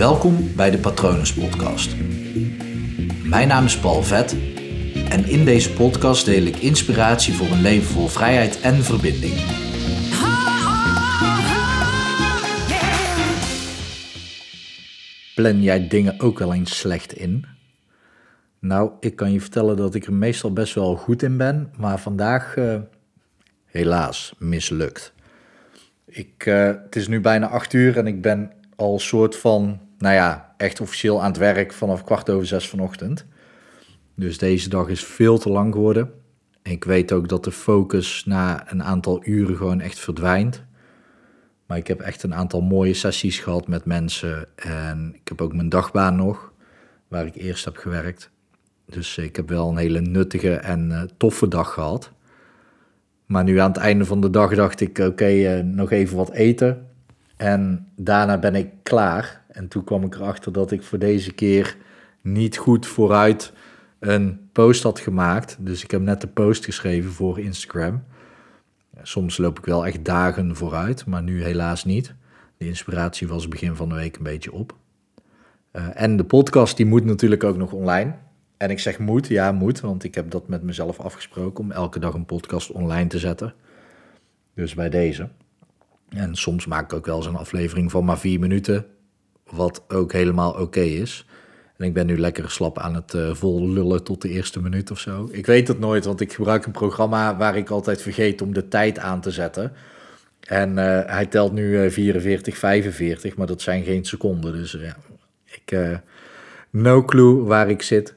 Welkom bij de Patronus Podcast. Mijn naam is Paul Vet en in deze podcast deel ik inspiratie voor een leven vol vrijheid en verbinding. Plan jij dingen ook wel eens slecht in? Nou, ik kan je vertellen dat ik er meestal best wel goed in ben, maar vandaag uh, helaas mislukt. Ik, uh, het is nu bijna acht uur en ik ben al soort van, nou ja, echt officieel aan het werk vanaf kwart over zes vanochtend. Dus deze dag is veel te lang geworden. Ik weet ook dat de focus na een aantal uren gewoon echt verdwijnt. Maar ik heb echt een aantal mooie sessies gehad met mensen. En ik heb ook mijn dagbaan nog, waar ik eerst heb gewerkt. Dus ik heb wel een hele nuttige en uh, toffe dag gehad. Maar nu aan het einde van de dag dacht ik, oké, uh, nog even wat eten. En daarna ben ik klaar. En toen kwam ik erachter dat ik voor deze keer niet goed vooruit een post had gemaakt. Dus ik heb net de post geschreven voor Instagram. Soms loop ik wel echt dagen vooruit, maar nu helaas niet. De inspiratie was begin van de week een beetje op. Uh, en de podcast die moet natuurlijk ook nog online. En ik zeg moet, ja moet, want ik heb dat met mezelf afgesproken om elke dag een podcast online te zetten. Dus bij deze. En soms maak ik ook wel eens een aflevering van maar vier minuten, wat ook helemaal oké is. En ik ben nu lekker slap aan het uh, vol lullen tot de eerste minuut of zo. Ik weet het nooit, want ik gebruik een programma waar ik altijd vergeet om de tijd aan te zetten. En uh, hij telt nu uh, 44, 45, maar dat zijn geen seconden. Dus ja, ik no clue waar ik zit.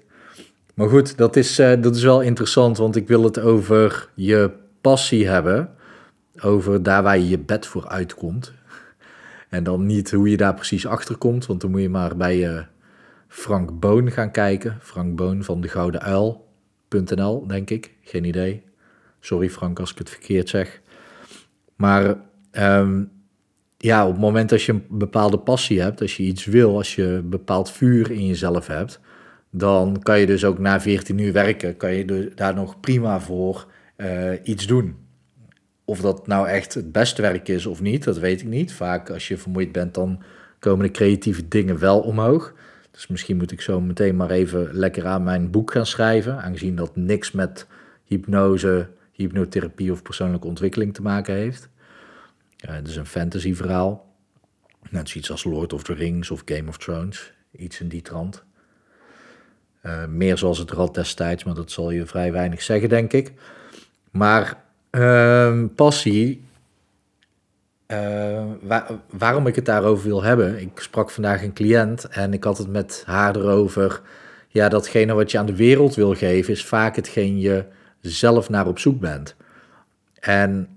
Maar goed, dat is, dat is wel interessant, want ik wil het over je passie hebben. Over daar waar je je bed voor uitkomt. En dan niet hoe je daar precies achter komt, want dan moet je maar bij je Frank Boon gaan kijken. Frank Boon van de Gouden Uil.nl, denk ik. Geen idee. Sorry Frank als ik het verkeerd zeg. Maar um, ja, op het moment dat je een bepaalde passie hebt, als je iets wil, als je een bepaald vuur in jezelf hebt, dan kan je dus ook na 14 uur werken, kan je daar nog prima voor uh, iets doen. Of dat nou echt het beste werk is of niet, dat weet ik niet. Vaak als je vermoeid bent, dan komen de creatieve dingen wel omhoog. Dus misschien moet ik zo meteen maar even lekker aan mijn boek gaan schrijven, aangezien dat niks met hypnose, hypnotherapie of persoonlijke ontwikkeling te maken heeft. Uh, het is een fantasy verhaal. Net zoiets als Lord of the Rings of Game of Thrones. Iets in die trant. Uh, meer zoals het rad destijds, maar dat zal je vrij weinig zeggen, denk ik. Maar uh, passie, waar, waarom ik het daarover wil hebben. Ik sprak vandaag een cliënt en ik had het met haar erover. Ja, datgene wat je aan de wereld wil geven, is vaak hetgeen je zelf naar op zoek bent. En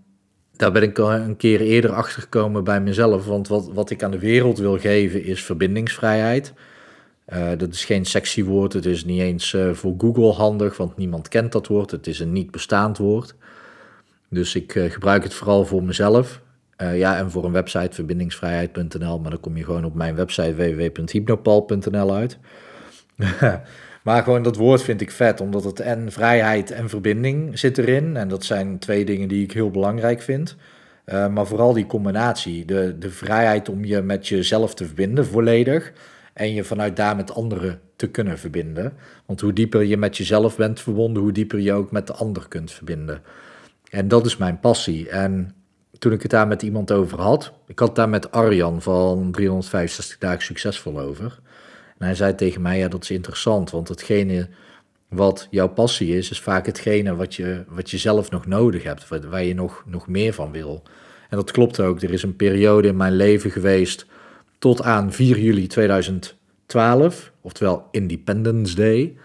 daar ben ik een keer eerder achter gekomen bij mezelf. Want wat, wat ik aan de wereld wil geven is verbindingsvrijheid. Uh, dat is geen sexy woord. Het is niet eens uh, voor Google handig, want niemand kent dat woord. Het is een niet bestaand woord. Dus ik uh, gebruik het vooral voor mezelf. ja, en voor een website verbindingsvrijheid.nl. Maar dan kom je gewoon op mijn website www.hypnopal.nl uit. maar gewoon dat woord vind ik vet, omdat het en vrijheid en verbinding zit erin. En dat zijn twee dingen die ik heel belangrijk vind. Uh, maar vooral die combinatie, de, de vrijheid om je met jezelf te verbinden volledig. En je vanuit daar met anderen te kunnen verbinden. Want hoe dieper je met jezelf bent verbonden, hoe dieper je ook met de ander kunt verbinden. En dat is mijn passie. En toen ik het daar met iemand over had, ik had daar met Arjan van 365 dagen succesvol over. En hij zei tegen mij, ja, dat is interessant, want hetgene wat jouw passie is, is vaak hetgene wat je, wat je zelf nog nodig hebt, waar je nog, nog meer van wil. En dat klopt ook. Er is een periode in mijn leven geweest tot aan 4 juli 2012, oftewel Independence Day.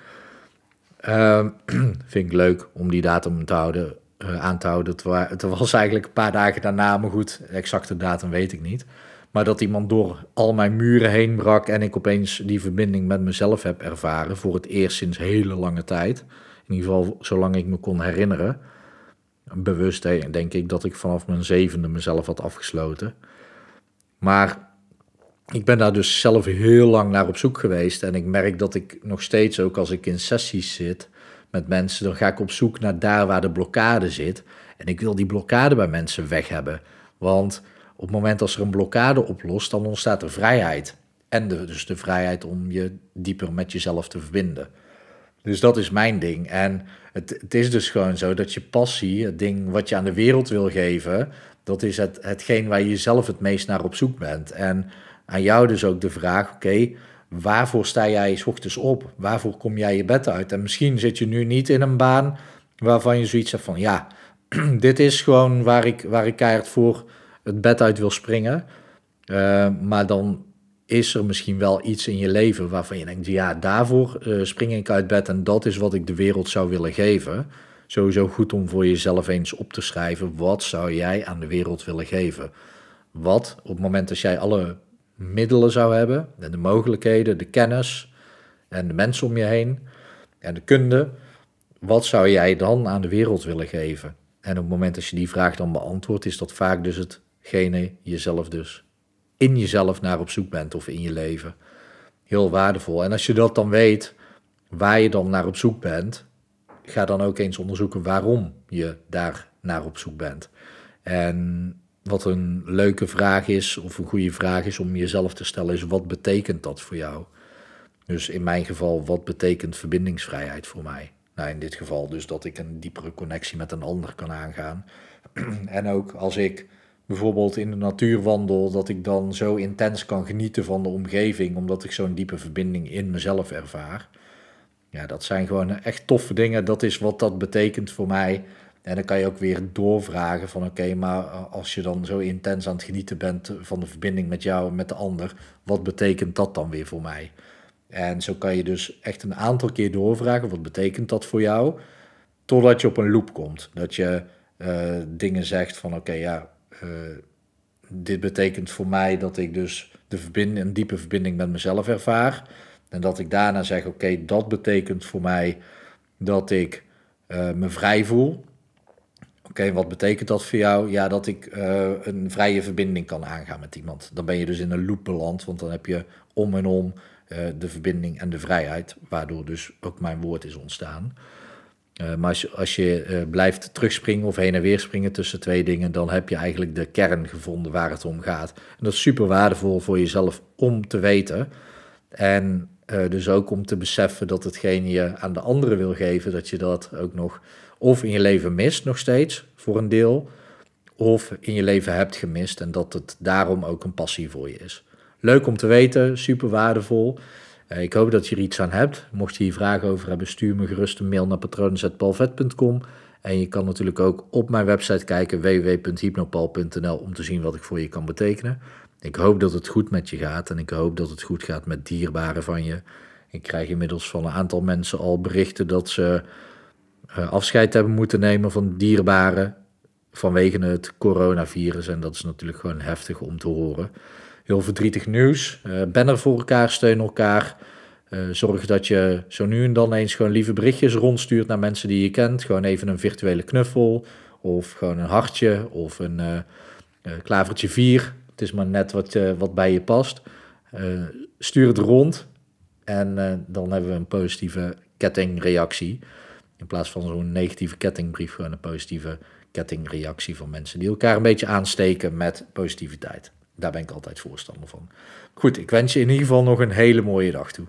Uh, vind ik leuk om die datum te houden, uh, aan te houden. Het, was eigenlijk een paar dagen daarna, maar goed, exacte datum weet ik niet. Maar dat iemand door al mijn muren heen brak en ik opeens die verbinding met mezelf heb ervaren. Voor het eerst sinds hele lange tijd. In ieder geval zolang ik me kon herinneren. Bewust denk ik dat ik vanaf mijn zevende mezelf had afgesloten. Maar ik ben daar dus zelf heel lang naar op zoek geweest. En ik merk dat ik nog steeds, ook als ik in sessies zit met mensen, dan ga ik op zoek naar daar waar de blokkade zit. En ik wil die blokkade bij mensen weg hebben. Want op het moment als er een blokkade oplost, dan ontstaat er vrijheid. En dus de vrijheid om je dieper met jezelf te verbinden. Dus dat is mijn ding. En het, het is dus gewoon zo dat je passie, het ding wat je aan de wereld wil geven, dat is het, hetgeen waar je zelf het meest naar op zoek bent. En aan jou dus ook de vraag, oké, waarvoor sta jij s ochtends op? Waarvoor kom jij je bed uit? En misschien zit je nu niet in een baan waarvan je zoiets hebt van, ja, dit is gewoon waar ik, waar ik keihard voor het bed uit wil springen. Uh, maar dan is er misschien wel iets in je leven waarvan je denkt, ja, daarvoor uh, spring ik uit bed en dat is wat ik de wereld zou willen geven. Sowieso goed om voor jezelf eens op te schrijven, wat zou jij aan de wereld willen geven? Wat, op het moment dat jij alle middelen zou hebben, en de mogelijkheden, de kennis en de mensen om je heen en de kunde, wat zou jij dan aan de wereld willen geven? En op het moment dat je die vraag dan beantwoordt, is dat vaak dus hetgene jezelf dus in jezelf naar op zoek bent of in je leven. Heel waardevol. En als je dat dan weet, waar je dan naar op zoek bent, ga dan ook eens onderzoeken waarom je daar naar op zoek bent. En wat een leuke vraag is, of een goede vraag is om jezelf te stellen, is wat betekent dat voor jou? Dus in mijn geval, wat betekent verbindingsvrijheid voor mij? Nou, in dit geval dus dat ik een diepere connectie met een ander kan aangaan. en ook als ik bijvoorbeeld in de natuur wandel, dat ik dan zo intens kan genieten van de omgeving, omdat ik zo'n diepe verbinding in mezelf ervaar. Ja, dat zijn gewoon echt toffe dingen. Dat is wat dat betekent voor mij. En dan kan je ook weer doorvragen van oké, maar als je dan zo intens aan het genieten bent van de verbinding met jou en met de ander, wat betekent dat dan weer voor mij? En zo kan je dus echt een aantal keer doorvragen, wat betekent dat voor jou? Totdat je op een loop komt. Dat je uh, dingen zegt van oké, ja, uh, dit betekent voor mij dat ik dus de verbinding, een diepe verbinding met mezelf ervaar. En dat ik daarna zeg, oké, dat betekent voor mij dat ik uh, me vrij voel. Oké, wat betekent dat voor jou? Ja, dat ik uh, een vrije verbinding kan aangaan met iemand. Dan ben je dus in een loop beland, want dan heb je om en om uh, de verbinding en de vrijheid, waardoor dus ook mijn woord is ontstaan. Uh, maar als je, als je blijft terugspringen of heen en weer springen tussen twee dingen, dan heb je eigenlijk de kern gevonden waar het om gaat. En dat is super waardevol voor jezelf om te weten. En dus ook om te beseffen dat hetgeen je aan de anderen wil geven, dat je dat ook nog of in je leven mist nog steeds voor een deel, of in je leven hebt gemist en dat het daarom ook een passie voor je is. Leuk om te weten, super waardevol. Uh, ik hoop dat je er iets aan hebt. Mocht je hier vragen over hebben, stuur me gerust een mail naar patronen.palvet.com. En je kan natuurlijk ook op mijn website kijken, www.hypnopal.nl, om te zien wat ik voor je kan betekenen. Ik hoop dat het goed met je gaat en ik hoop dat het goed gaat met dierbaren van je. Ik krijg inmiddels van een aantal mensen al berichten dat ze afscheid hebben moeten nemen van dierbaren vanwege het coronavirus. En dat is natuurlijk gewoon heftig om te horen. Heel verdrietig nieuws. Uh, ben er voor elkaar, steun elkaar. Uh, zorg dat je zo nu en dan eens gewoon lieve berichtjes rondstuurt naar mensen die je kent. Gewoon even een virtuele knuffel. Of gewoon een hartje. Of een klavertje vier. Het is maar net wat, wat bij je past. stuur het rond. En dan hebben we een positieve kettingreactie. In plaats van zo'n negatieve kettingbrief, gewoon een positieve kettingreactie van mensen die elkaar een beetje aansteken met positiviteit. Daar ben ik altijd voorstander van. Goed, ik wens je in ieder geval nog een hele mooie dag toe.